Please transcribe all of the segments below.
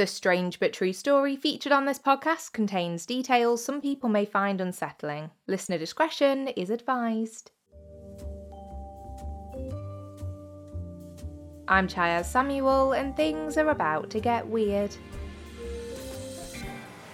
The strange but true story featured on this podcast contains details some people may find unsettling. Listener discretion is advised. I'm Chaya Samuel, and things are about to get weird.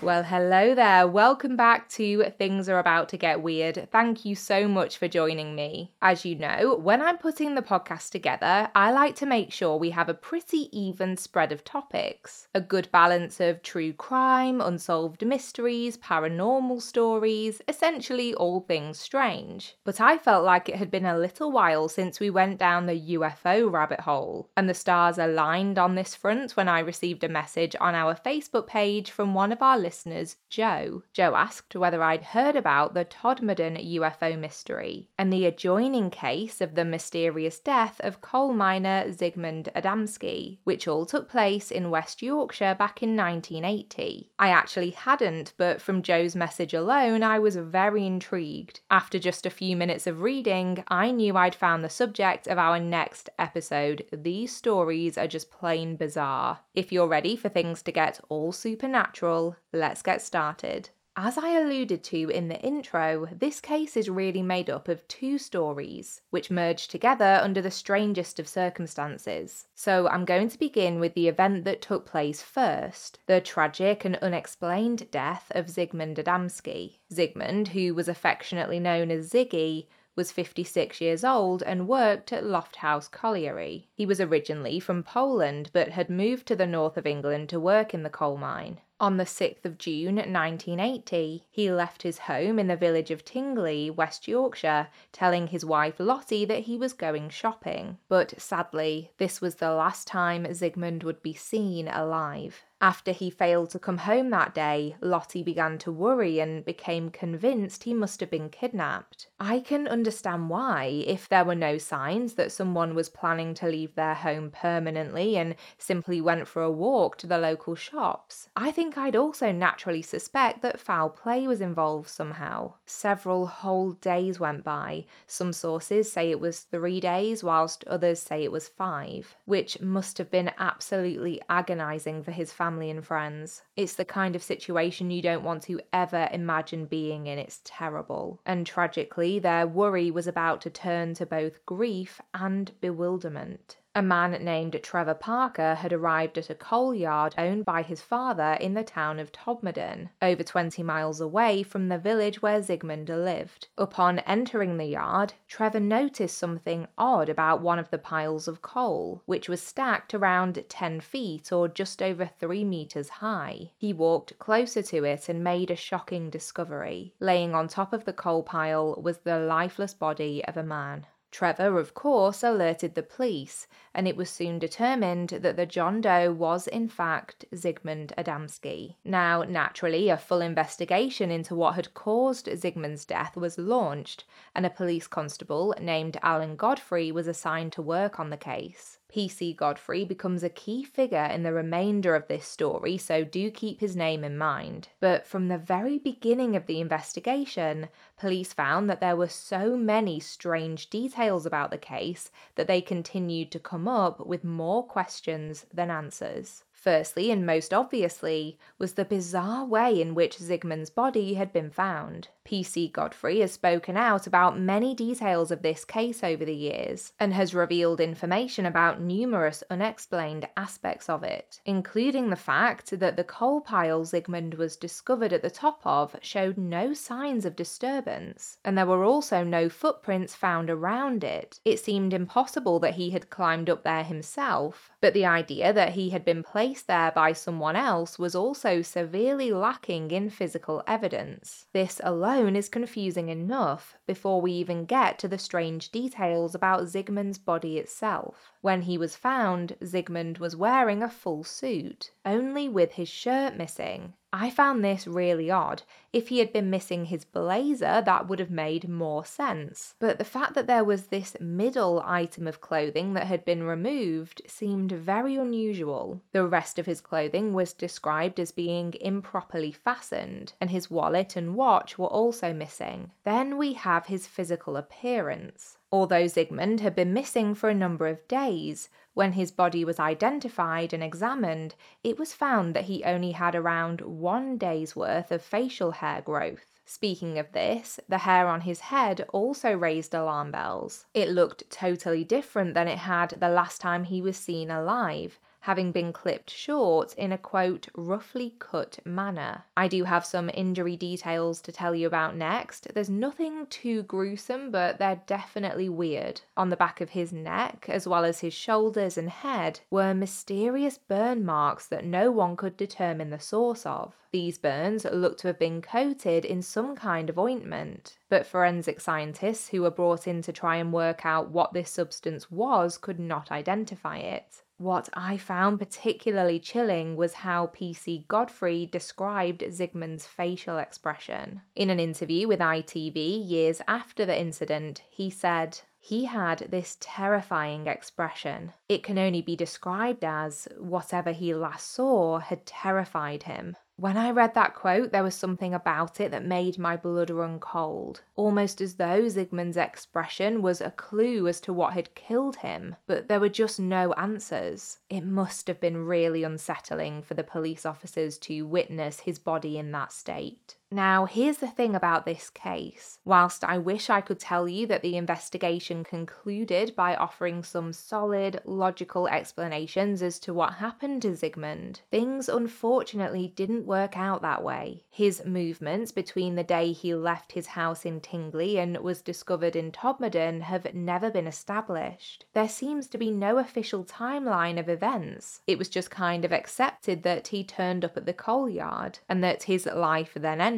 Well, hello there. Welcome back to Things Are About to Get Weird. Thank you so much for joining me. As you know, when I'm putting the podcast together, I like to make sure we have a pretty even spread of topics. A good balance of true crime, unsolved mysteries, paranormal stories, essentially all things strange. But I felt like it had been a little while since we went down the UFO rabbit hole, and the stars aligned on this front when I received a message on our Facebook page from one of our listeners, Joe. Joe asked whether I'd heard about the Todmorden UFO mystery and the adjoining case of the mysterious death of coal miner Zygmunt Adamski, which all took place in West Yorkshire back in 1980. I actually hadn't, but from Joe's message alone, I was very intrigued. After just a few minutes of reading, I knew I'd found the subject of our next episode. These stories are just plain bizarre. If you're ready for things to get all supernatural, let's get started. As I alluded to in the intro, this case is really made up of two stories, which merge together under the strangest of circumstances. So I'm going to begin with the event that took place first the tragic and unexplained death of Zygmunt Adamski. Zygmunt, who was affectionately known as Ziggy, was 56 years old and worked at Lofthouse Colliery. He was originally from Poland but had moved to the north of England to work in the coal mine. On the 6th of June 1980, he left his home in the village of Tingley, West Yorkshire, telling his wife Lottie that he was going shopping. But sadly, this was the last time Zygmunt would be seen alive. After he failed to come home that day, Lottie began to worry and became convinced he must have been kidnapped. I can understand why, if there were no signs that someone was planning to leave their home permanently and simply went for a walk to the local shops. I think I'd also naturally suspect that foul play was involved somehow. Several whole days went by. Some sources say it was three days, whilst others say it was five, which must have been absolutely agonising for his family family and friends. It's the kind of situation you don't want to ever imagine being in. It's terrible. And tragically, their worry was about to turn to both grief and bewilderment. A man named Trevor Parker had arrived at a coal yard owned by his father in the town of Todmorden, over 20 miles away from the village where Zygmunt lived. Upon entering the yard, Trevor noticed something odd about one of the piles of coal, which was stacked around 10 feet or just over 3 meters high. He walked closer to it and made a shocking discovery. Laying on top of the coal pile was the lifeless body of a man. Trevor, of course, alerted the police, and it was soon determined that the John Doe was in fact Zygmunt Adamski. Now, naturally, a full investigation into what had caused Zygmunt's death was launched, and a police constable named Alan Godfrey was assigned to work on the case. PC Godfrey becomes a key figure in the remainder of this story, so do keep his name in mind. But from the very beginning of the investigation, police found that there were so many strange details about the case that they continued to come up with more questions than answers. Firstly, and most obviously, was the bizarre way in which Zygmunt's body had been found. PC Godfrey has spoken out about many details of this case over the years and has revealed information about numerous unexplained aspects of it, including the fact that the coal pile Zygmunt was discovered at the top of showed no signs of disturbance, and there were also no footprints found around it. It seemed impossible that he had climbed up there himself, but the idea that he had been placed there by someone else was also severely lacking in physical evidence. This alone alone is confusing enough before we even get to the strange details about Zygmund's body itself. When he was found, Zygmund was wearing a full suit, only with his shirt missing. I found this really odd. If he had been missing his blazer, that would have made more sense. But the fact that there was this middle item of clothing that had been removed seemed very unusual. The rest of his clothing was described as being improperly fastened, and his wallet and watch were also missing. Then we have his physical appearance. Although Zygmund had been missing for a number of days, when his body was identified and examined, it was found that he only had around one day's worth of facial hair growth. Speaking of this, the hair on his head also raised alarm bells. It looked totally different than it had the last time he was seen alive, having been clipped short in a quote, roughly cut manner. I do have some injury details to tell you about next. There's nothing too gruesome, but they're definitely weird. On the back of his neck, as well as his shoulders and head, were mysterious burn marks that no one could determine the source of. These burns looked to have been coated in some kind of ointment, but forensic scientists who were brought in to try and work out what this substance was could not identify it. What I found particularly chilling was how PC Godfrey described Zygmund's facial expression. In an interview with ITV years after the incident, he said, he had this terrifying expression. It can only be described as whatever he last saw had terrified him. When I read that quote, there was something about it that made my blood run cold, almost as though Zygmund's expression was a clue as to what had killed him, but there were just no answers. It must have been really unsettling for the police officers to witness his body in that state. Now, here's the thing about this case. Whilst I wish I could tell you that the investigation concluded by offering some solid, logical explanations as to what happened to Zygmund, things unfortunately didn't work out that way. His movements between the day he left his house in Tingley and was discovered in Todmorden have never been established. There seems to be no official timeline of events. It was just kind of accepted that he turned up at the coal yard and that his life then ended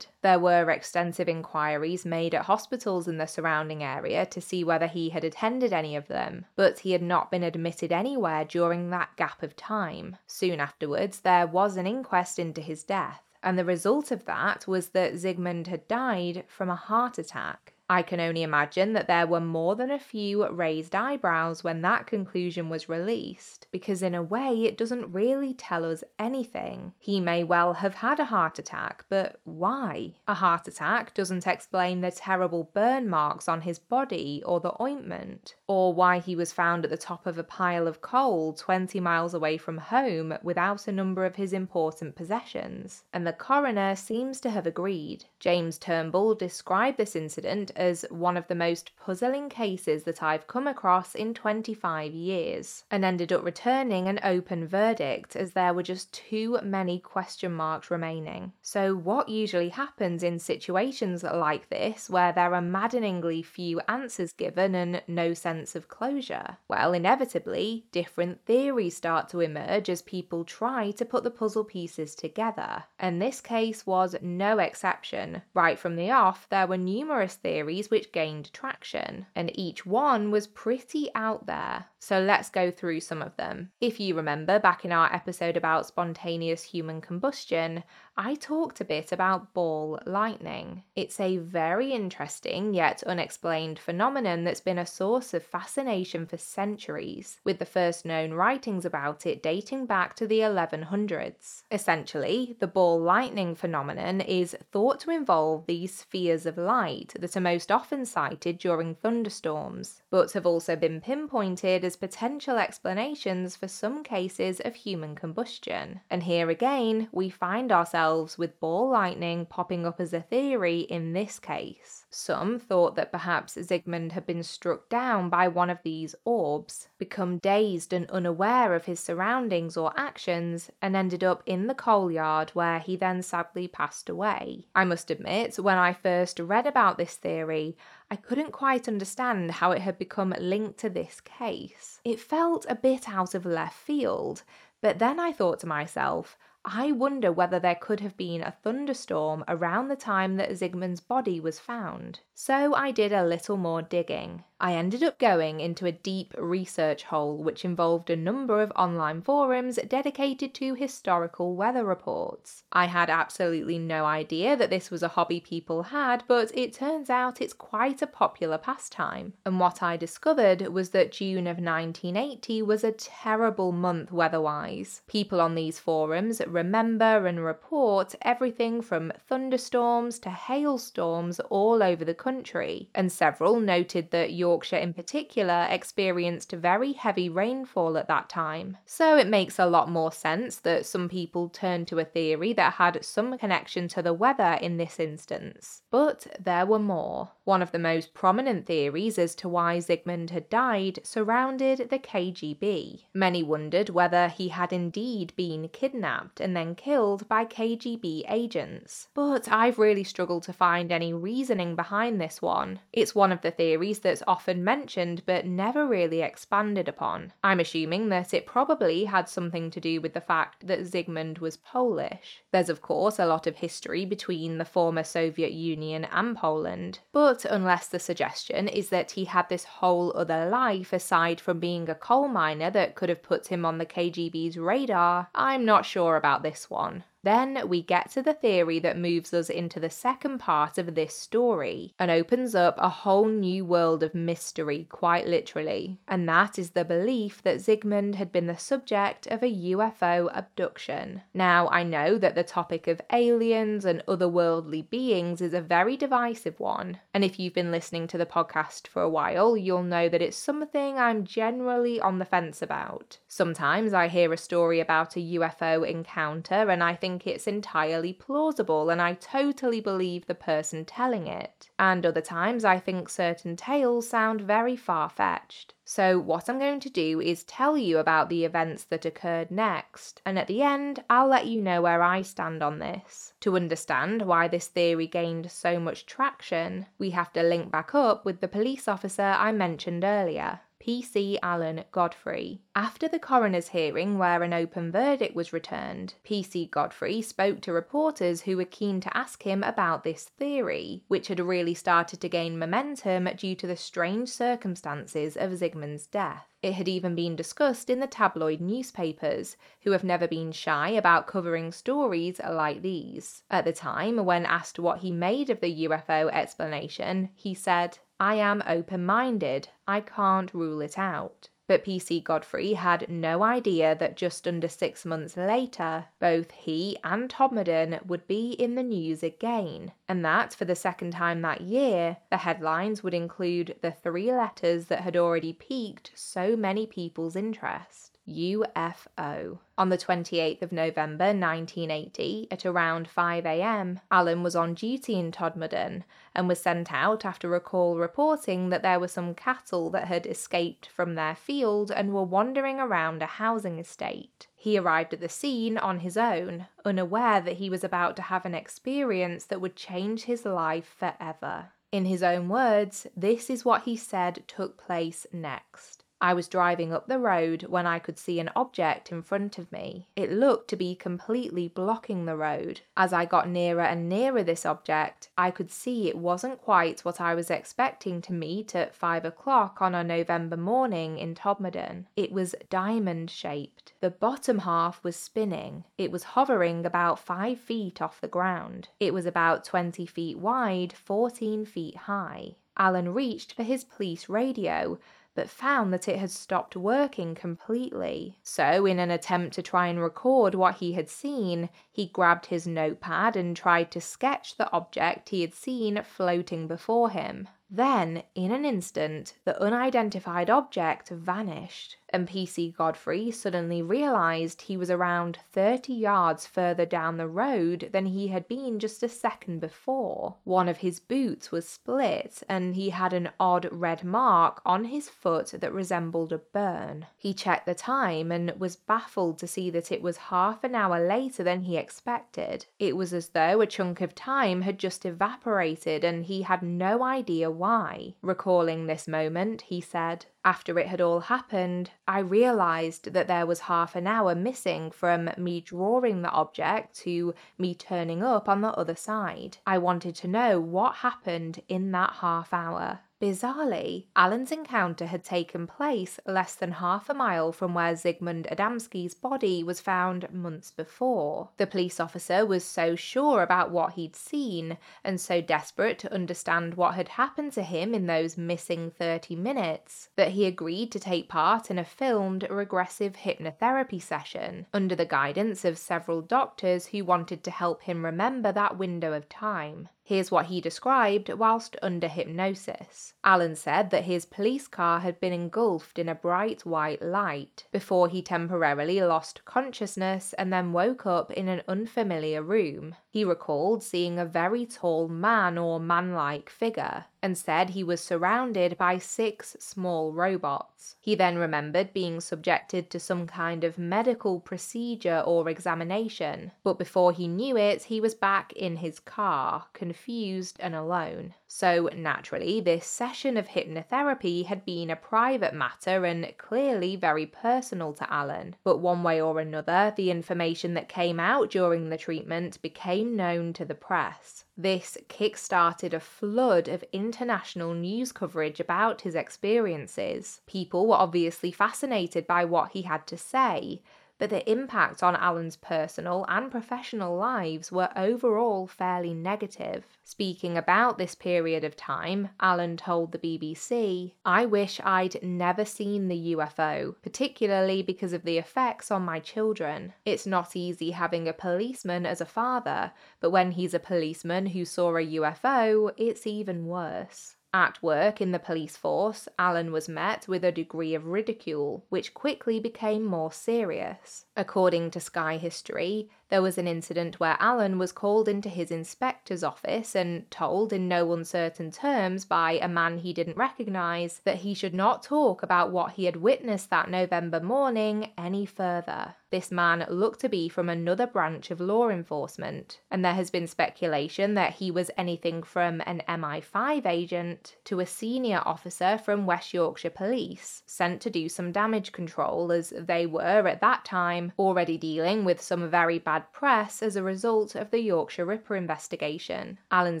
There were extensive inquiries made at hospitals in the surrounding area to see whether he had attended any of them, but he had not been admitted anywhere during that gap of time. Soon afterwards, there was an inquest into his death, and the result of that was that Zygmund had died from a heart attack. I can only imagine that there were more than a few raised eyebrows when that conclusion was released, because in a way it doesn't really tell us anything. He may well have had a heart attack, but why? A heart attack doesn't explain the terrible burn marks on his body or the ointment, or why he was found at the top of a pile of coal 20 miles away from home without a number of his important possessions. And the coroner seems to have agreed. James Turnbull described this incident as one of the most puzzling cases that I've come across in 25 years, and ended up returning an open verdict as there were just too many question marks remaining. So, what usually happens in situations like this where there are maddeningly few answers given and no sense of closure? Well, inevitably, different theories start to emerge as people try to put the puzzle pieces together, and this case was no exception. Right from the off, there were numerous theories which gained traction, and each one was pretty out there. So let's go through some of them. If you remember back in our episode about spontaneous human combustion, I talked a bit about ball lightning. It's a very interesting yet unexplained phenomenon that's been a source of fascination for centuries, with the first known writings about it dating back to the 1100s. Essentially, the ball lightning phenomenon is thought to involve these spheres of light that are most often sighted during thunderstorms, but have also been pinpointed as potential explanations for some cases of human combustion. And here again, we find ourselves with ball lightning popping up as a theory in this case. Some thought that perhaps Zygmund had been struck down by one of these orbs, become dazed and unaware of his surroundings or actions, and ended up in the coal yard where he then sadly passed away. I must admit, when I first read about this theory, I couldn't quite understand how it had become linked to this case. It felt a bit out of left field, but then I thought to myself, I wonder whether there could have been a thunderstorm around the time that Zygmunt's body was found. So I did a little more digging. I ended up going into a deep research hole which involved a number of online forums dedicated to historical weather reports. I had absolutely no idea that this was a hobby people had, but it turns out it's quite a popular pastime. And what I discovered was that June of 1980 was a terrible month weather-wise. People on these forums remember and report everything from thunderstorms to hailstorms all over the country, and several noted that Yorkshire in particular experienced very heavy rainfall at that time. So it makes a lot more sense that some people turned to a theory that had some connection to the weather in this instance. But there were more. One of the most prominent theories as to why Zygmunt had died surrounded the KGB. Many wondered whether he had indeed been kidnapped and then killed by KGB agents. But I've really struggled to find any reasoning behind this one. It's one of the theories that's often mentioned but never really expanded upon. I'm assuming that it probably had something to do with the fact that Zygmunt was Polish. There's, of course, a lot of history between the former Soviet Union and Poland, but unless the suggestion is that he had this whole other life aside from being a coal miner that could have put him on the KGB's radar, I'm not sure about this one. Then we get to the theory that moves us into the second part of this story and opens up a whole new world of mystery, quite literally. And that is the belief that Zygmunt had been the subject of a UFO abduction. Now, I know that the topic of aliens and otherworldly beings is a very divisive one. And if you've been listening to the podcast for a while, you'll know that it's something I'm generally on the fence about. Sometimes I hear a story about a UFO encounter and I think think it's entirely plausible and I totally believe the person telling it. And other times I think certain tales sound very far fetched. So, what I'm going to do is tell you about the events that occurred next, and at the end, I'll let you know where I stand on this. To understand why this theory gained so much traction, we have to link back up with the police officer I mentioned earlier. P.C. Alan Godfrey. After the coroner's hearing, where an open verdict was returned, P.C. Godfrey spoke to reporters who were keen to ask him about this theory, which had really started to gain momentum due to the strange circumstances of Zygmunt's death. It had even been discussed in the tabloid newspapers, who have never been shy about covering stories like these. At the time, when asked what he made of the UFO explanation, he said, I am open minded, I can't rule it out. But PC Godfrey had no idea that just under six months later, both he and Todmorden would be in the news again, and that for the second time that year, the headlines would include the three letters that had already piqued so many people's interest. UFO. On the 28th of November 1980, at around 5am, Alan was on duty in Todmorden and was sent out after a call reporting that there were some cattle that had escaped from their field and were wandering around a housing estate. He arrived at the scene on his own, unaware that he was about to have an experience that would change his life forever. In his own words, this is what he said took place next. I was driving up the road when I could see an object in front of me. It looked to be completely blocking the road. As I got nearer and nearer this object, I could see it wasn't quite what I was expecting to meet at five o'clock on a November morning in Todmorden. It was diamond shaped. The bottom half was spinning. It was hovering about five feet off the ground. It was about 20 feet wide, 14 feet high. Alan reached for his police radio but found that it had stopped working completely. So, in an attempt to try and record what he had seen, he grabbed his notepad and tried to sketch the object he had seen floating before him. Then, in an instant, the unidentified object vanished and PC Godfrey suddenly realised he was around 30 yards further down the road than he had been just a second before. One of his boots was split, and he had an odd red mark on his foot that resembled a burn. He checked the time and was baffled to see that it was half an hour later than he expected. It was as though a chunk of time had just evaporated and he had no idea why. Recalling this moment, he said, After it had all happened, I realised that there was half an hour missing from me drawing the object to me turning up on the other side. I wanted to know what happened in that half hour. Bizarrely, Alan's encounter had taken place less than half a mile from where Zygmunt Adamski's body was found months before. The police officer was so sure about what he'd seen and so desperate to understand what had happened to him in those missing 30 minutes that he agreed to take part in a filmed regressive hypnotherapy session under the guidance of several doctors who wanted to help him remember that window of time. Here's what he described whilst under hypnosis. Alan said that his police car had been engulfed in a bright white light before he temporarily lost consciousness and then woke up in an unfamiliar room. He recalled seeing a very tall man or man like figure and said he was surrounded by six small robots. He then remembered being subjected to some kind of medical procedure or examination, but before he knew it, he was back in his car, confused and alone. So, naturally, this session of hypnotherapy had been a private matter and clearly very personal to Alan. But one way or another, the information that came out during the treatment became known to the press. This kick started a flood of international news coverage about his experiences. People were obviously fascinated by what he had to say, but the impact on Alan's personal and professional lives were overall fairly negative. Speaking about this period of time, Alan told the BBC, I wish I'd never seen the UFO, particularly because of the effects on my children. It's not easy having a policeman as a father, but when he's a policeman who saw a UFO, it's even worse. At work in the police force, Alan was met with a degree of ridicule, which quickly became more serious. According to Sky History, there was an incident where Alan was called into his inspector's office and told in no uncertain terms by a man he didn't recognise that he should not talk about what he had witnessed that November morning any further. This man looked to be from another branch of law enforcement, and there has been speculation that he was anything from an MI5 agent to a senior officer from West Yorkshire Police, sent to do some damage control as they were at that time already dealing with some very bad press as a result of the Yorkshire Ripper investigation. Alan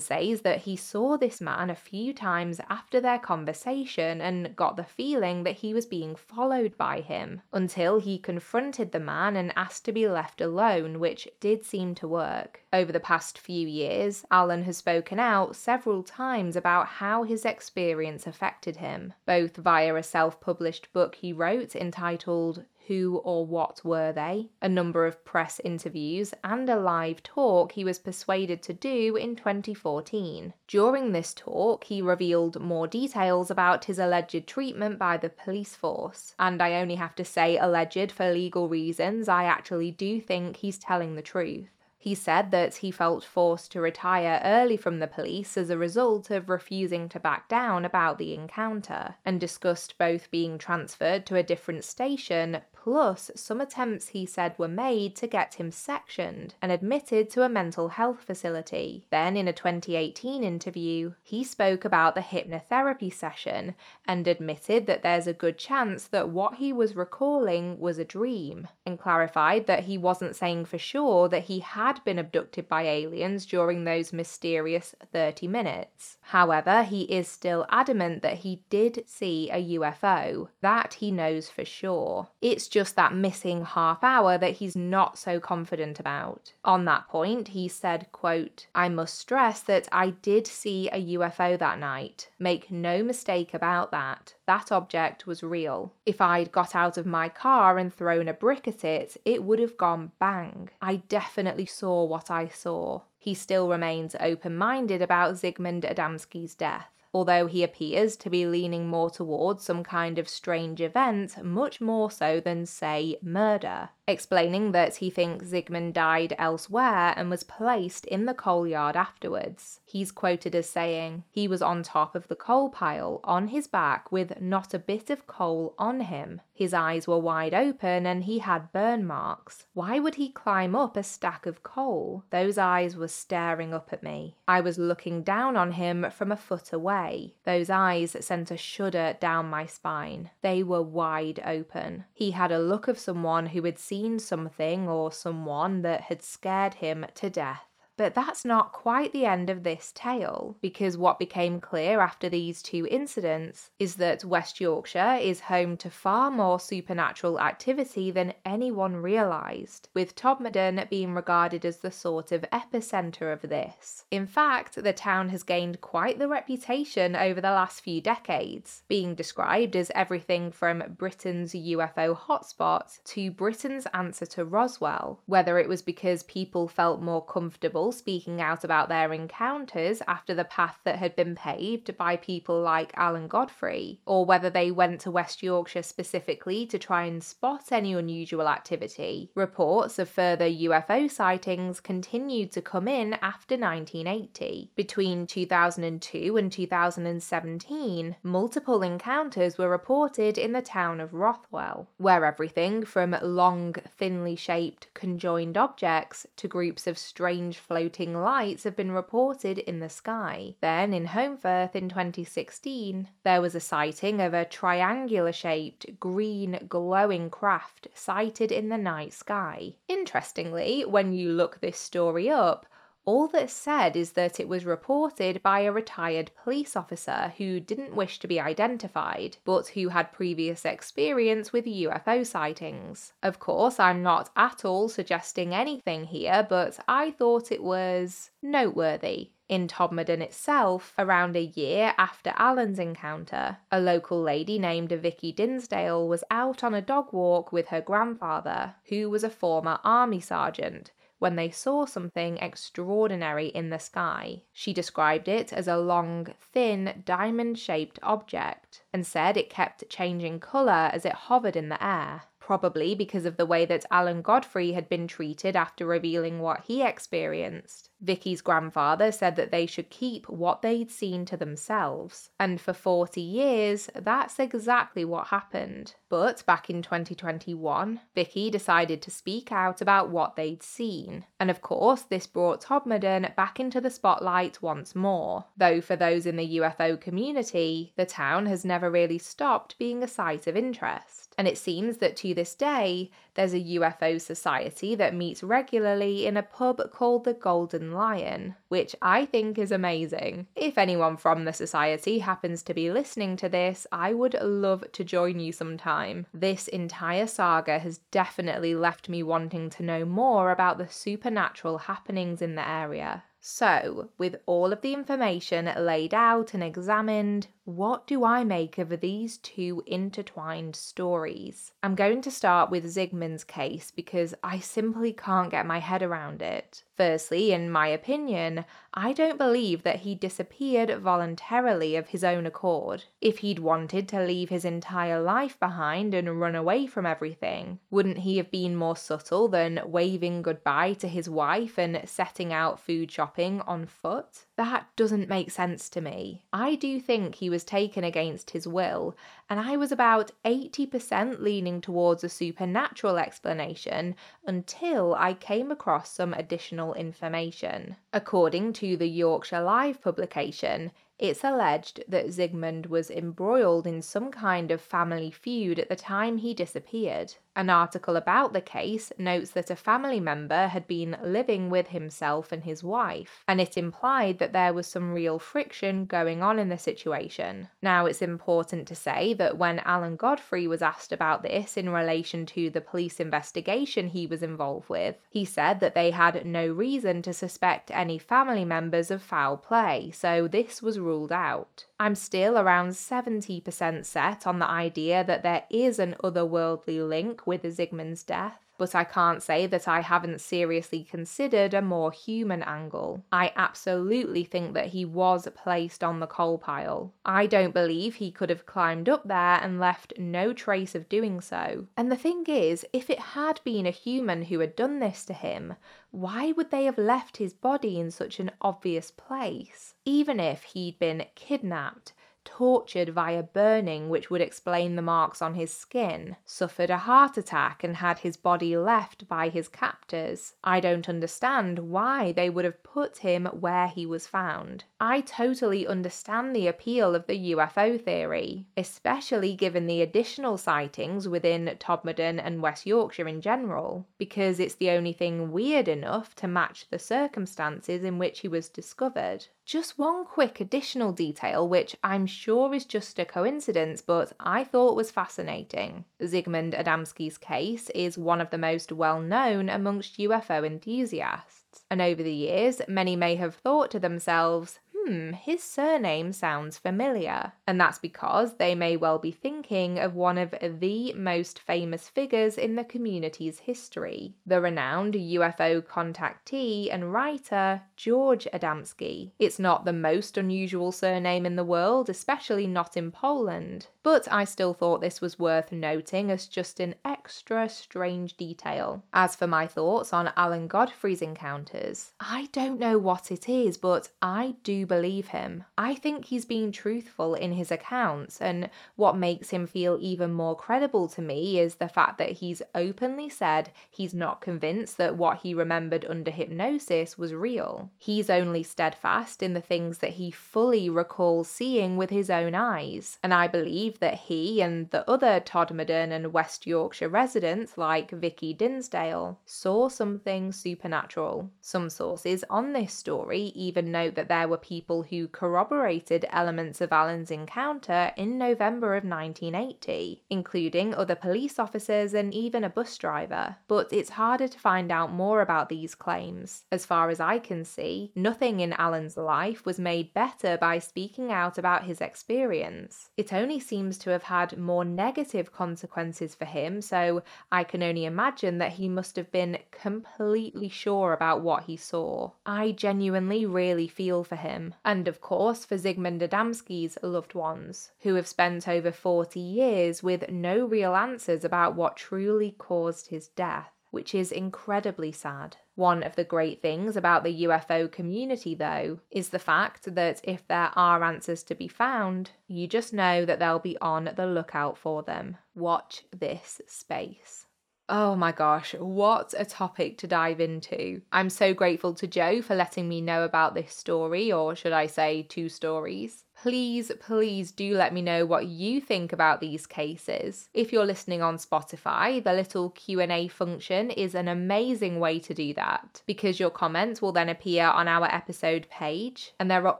says that he saw this man a few times after their conversation and got the feeling that he was being followed by him, until he confronted the man and asked to be left alone, which did seem to work. Over the past few years, Alan has spoken out several times about how his experience affected him, both via a self published book he wrote entitled who or what were they, a number of press interviews, and a live talk he was persuaded to do in 2014. During this talk, he revealed more details about his alleged treatment by the police force. And I only have to say alleged for legal reasons, I actually do think he's telling the truth. He said that he felt forced to retire early from the police as a result of refusing to back down about the encounter, and discussed both being transferred to a different station Plus, some attempts he said were made to get him sectioned and admitted to a mental health facility. Then, in a 2018 interview, he spoke about the hypnotherapy session and admitted that there's a good chance that what he was recalling was a dream, and clarified that he wasn't saying for sure that he had been abducted by aliens during those mysterious 30 minutes. However, he is still adamant that he did see a UFO. That he knows for sure. It's just that missing half hour that he's not so confident about. On that point, he said, quote, I must stress that I did see a UFO that night. Make no mistake about that. That object was real. If I'd got out of my car and thrown a brick at it, it would have gone bang. I definitely saw what I saw. He still remains open minded about Zygmunt Adamski's death although he appears to be leaning more towards some kind of strange event, much more so than, say, murder, explaining that he thinks Zygmunt died elsewhere and was placed in the coal yard afterwards. He's quoted as saying, He was on top of the coal pile, on his back, with not a bit of coal on him. His eyes were wide open and he had burn marks. Why would he climb up a stack of coal? Those eyes were staring up at me. I was looking down on him from a foot away. Those eyes sent a shudder down my spine. They were wide open. He had a look of someone who had seen something or someone that had scared him to death. But that's not quite the end of this tale, because what became clear after these two incidents is that West Yorkshire is home to far more supernatural activity than anyone realised, with Todmorden being regarded as the sort of epicentre of this. In fact, the town has gained quite the reputation over the last few decades, being described as everything from Britain's UFO hotspot to Britain's answer to Roswell, whether it was because people felt more comfortable people speaking out about their encounters after the path that had been paved by people like Alan Godfrey, or whether they went to West Yorkshire specifically to try and spot any unusual activity. Reports of further UFO sightings continued to come in after 1980. Between 2002 and 2017, multiple encounters were reported in the town of Rothwell, where everything from long, thinly shaped, conjoined objects to groups of strange floating lights have been reported in the sky. Then, in Holmfirth in 2016, there was a sighting of a triangular shaped, green, glowing craft sighted in the night sky. Interestingly, when you look this story up, all that's said is that it was reported by a retired police officer who didn't wish to be identified, but who had previous experience with UFO sightings. Of course, I'm not at all suggesting anything here, but I thought it was noteworthy. In Todmorden itself, around a year after Alan's encounter, a local lady named Vicky Dinsdale was out on a dog walk with her grandfather, who was a former army sergeant, when they saw something extraordinary in the sky. She described it as a long, thin, diamond shaped object and said it kept changing colour as it hovered in the air probably because of the way that Alan Godfrey had been treated after revealing what he experienced. Vicky's grandfather said that they should keep what they'd seen to themselves, and for 40 years, that's exactly what happened. But back in 2021, Vicky decided to speak out about what they'd seen, and of course, this brought Todmorden back into the spotlight once more. Though for those in the UFO community, the town has never really stopped being a site of interest. And it seems that to this day, there's a UFO society that meets regularly in a pub called the Golden Lion, which I think is amazing. If anyone from the society happens to be listening to this, I would love to join you sometime. This entire saga has definitely left me wanting to know more about the supernatural happenings in the area. So, with all of the information laid out and examined, what do I make of these two intertwined stories? I'm going to start with Zygmund's case because I simply can't get my head around it. Firstly, in my opinion, I don't believe that he disappeared voluntarily of his own accord. If he'd wanted to leave his entire life behind and run away from everything, wouldn't he have been more subtle than waving goodbye to his wife and setting out food shopping on foot? That doesn't make sense to me. I do think he was taken against his will, and I was about 80% leaning towards a supernatural explanation until I came across some additional information. According to the Yorkshire Live publication, it's alleged that Zygmund was embroiled in some kind of family feud at the time he disappeared. An article about the case notes that a family member had been living with himself and his wife, and it implied that there was some real friction going on in the situation. Now, it's important to say that when Alan Godfrey was asked about this in relation to the police investigation he was involved with, he said that they had no reason to suspect any family members of foul play, so this was ruled out. I'm still around 70% set on the idea that there is an otherworldly link with Zygmund's death but I can't say that I haven't seriously considered a more human angle. I absolutely think that he was placed on the coal pile. I don't believe he could have climbed up there and left no trace of doing so. And the thing is, if it had been a human who had done this to him, why would they have left his body in such an obvious place? Even if he'd been kidnapped, tortured via burning, which would explain the marks on his skin, suffered a heart attack and had his body left by his captors. I don't understand why they would have put him where he was found. I totally understand the appeal of the UFO theory, especially given the additional sightings within Todmorden and West Yorkshire in general, because it's the only thing weird enough to match the circumstances in which he was discovered. Just one quick additional detail, which I'm sure is just a coincidence, but I thought was fascinating. Zygmunt Adamski's case is one of the most well known amongst UFO enthusiasts, and over the years, many may have thought to themselves, hmm, his surname sounds familiar. And that's because they may well be thinking of one of the most famous figures in the community's history, the renowned UFO contactee and writer George Adamski. It's not the most unusual surname in the world, especially not in Poland, but I still thought this was worth noting as just an extra strange detail. As for my thoughts on Alan Godfrey's encounters, I don't know what it is, but I do believe believe him. I think he's being truthful in his accounts, and what makes him feel even more credible to me is the fact that he's openly said he's not convinced that what he remembered under hypnosis was real. He's only steadfast in the things that he fully recalls seeing with his own eyes, and I believe that he and the other Todmorden and West Yorkshire residents, like Vicky Dinsdale, saw something supernatural. Some sources on this story even note that there were people people who corroborated elements of Alan's encounter in November of 1980, including other police officers and even a bus driver. But it's harder to find out more about these claims. As far as I can see, nothing in Alan's life was made better by speaking out about his experience. It only seems to have had more negative consequences for him, so I can only imagine that he must have been completely sure about what he saw. I genuinely really feel for him and of course for Zygmunt Adamski's loved ones, who have spent over 40 years with no real answers about what truly caused his death, which is incredibly sad. One of the great things about the UFO community, though, is the fact that if there are answers to be found, you just know that they'll be on the lookout for them. Watch this space. Oh my gosh, what a topic to dive into. I'm so grateful to Joe for letting me know about this story, or should I say, two stories please, please do let me know what you think about these cases. If you're listening on Spotify, the little Q&A function is an amazing way to do that because your comments will then appear on our episode page and there are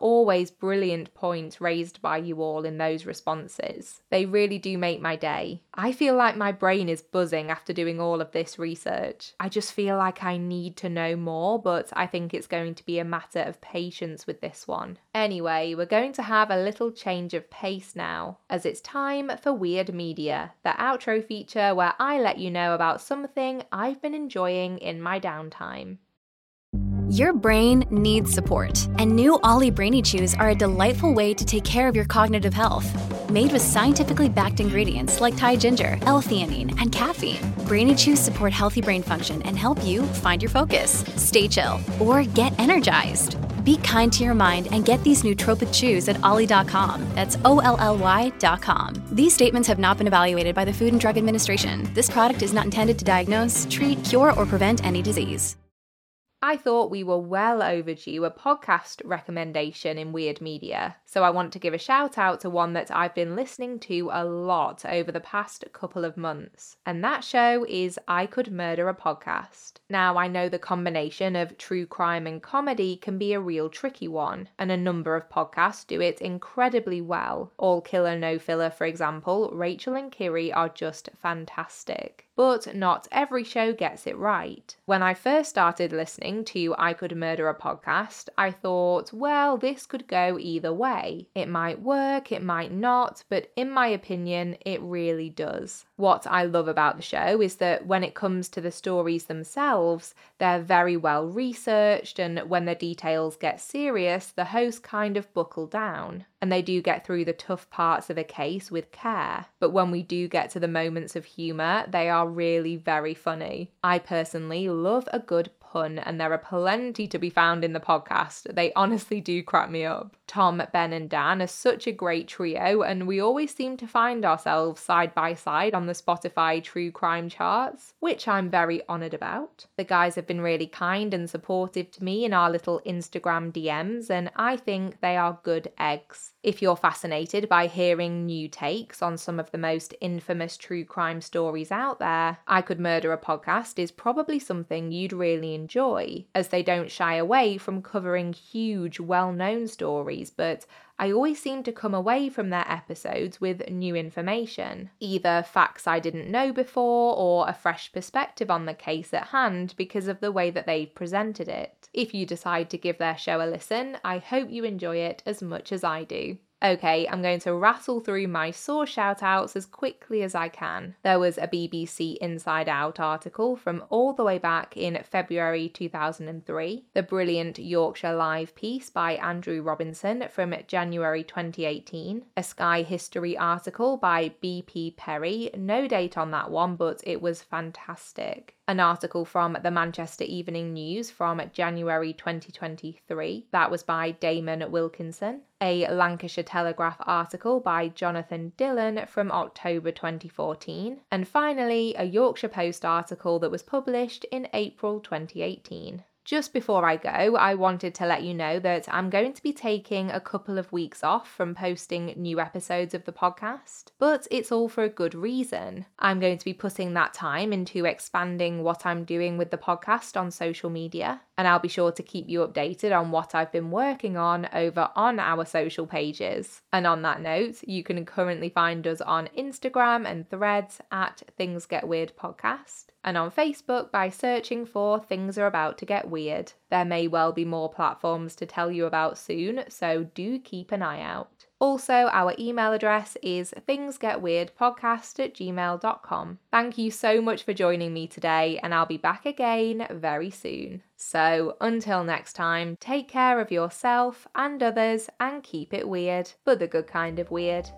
always brilliant points raised by you all in those responses. They really do make my day. I feel like my brain is buzzing after doing all of this research. I just feel like I need to know more, but I think it's going to be a matter of patience with this one. Anyway, we're going to have a little change of pace now, as it's time for Weird Media, the outro feature where I let you know about something I've been enjoying in my downtime. Your brain needs support, and new Olly Brainy Chews are a delightful way to take care of your cognitive health. Made with scientifically backed ingredients like Thai ginger, L-theanine, and caffeine, Brainy Chews support healthy brain function and help you find your focus, stay chill, or get energized. Be kind to your mind and get these nootropic chews at olly.com. That's O L L Y.com. These statements have not been evaluated by the Food and Drug Administration. This product is not intended to diagnose, treat, cure, or prevent any disease. I thought we were well overdue a podcast recommendation in Weird Media, so I want to give a shout out to one that I've been listening to a lot over the past couple of months, and that show is I Could Murder a Podcast. Now, I know the combination of true crime and comedy can be a real tricky one, and a number of podcasts do it incredibly well. All Killer No Filler, for example, Rachel and Kiri are just fantastic but not every show gets it right. When I first started listening to I Could Murder a Podcast, I thought, well, this could go either It might work, it might not, but in my opinion, it really does. What I love about the show is that when it comes to the stories themselves, they're very well researched, and when the details get serious, the hosts kind of buckle down and they do get through the tough parts of a case with care. But when we do get to the moments of humour, they are really very funny. I personally love a good pun, and there are plenty to be found in the podcast. They honestly do crack me up. Tom, Ben, and Dan are such a great trio, and we always seem to find ourselves side by side on the Spotify true crime charts, which I'm very honoured about. The guys have been really kind and supportive to me in our little Instagram DMs, and I think they are good eggs. If you're fascinated by hearing new takes on some of the most infamous true crime stories out there, I Could Murder a Podcast is probably something you'd really enjoy, as they don't shy away from covering huge, well known stories, but I always seem to come away from their episodes with new information, either facts I didn't know before or a fresh perspective on the case at hand because of the way that they've presented it. If you decide to give their show a listen, I hope you enjoy it as much as I do. Okay, I'm going to rattle through my source shoutouts as quickly as I can. There was a BBC Inside Out article from all the way back in February 2003, the brilliant Yorkshire Live piece by Andrew Robinson from January 2018, a Sky History article by BP Perry, no date on that one, but it was fantastic an article from the Manchester Evening News from January 2023. That was by Damon Wilkinson. A Lancashire Telegraph article by Jonathan Dillon from October 2014. And finally, a Yorkshire Post article that was published in April 2018. Just before I go, I wanted to let you know that I'm going to be taking a couple of weeks off from posting new episodes of the podcast, but it's all for a good reason. I'm going to be putting that time into expanding what I'm doing with the podcast on social media, and I'll be sure to keep you updated on what I've been working on over on our social pages. And on that note, you can currently find us on Instagram and threads at Things Get Weird Podcast and on Facebook by searching for Things Are About to Get Weird. There may well be more platforms to tell you about soon, so do keep an eye out. Also, our email address is thingsgetweirdpodcast at gmail.com. Thank you so much for joining me today, and I'll be back again very soon. So, until next time, take care of yourself and others and keep it weird, but the good kind of weird.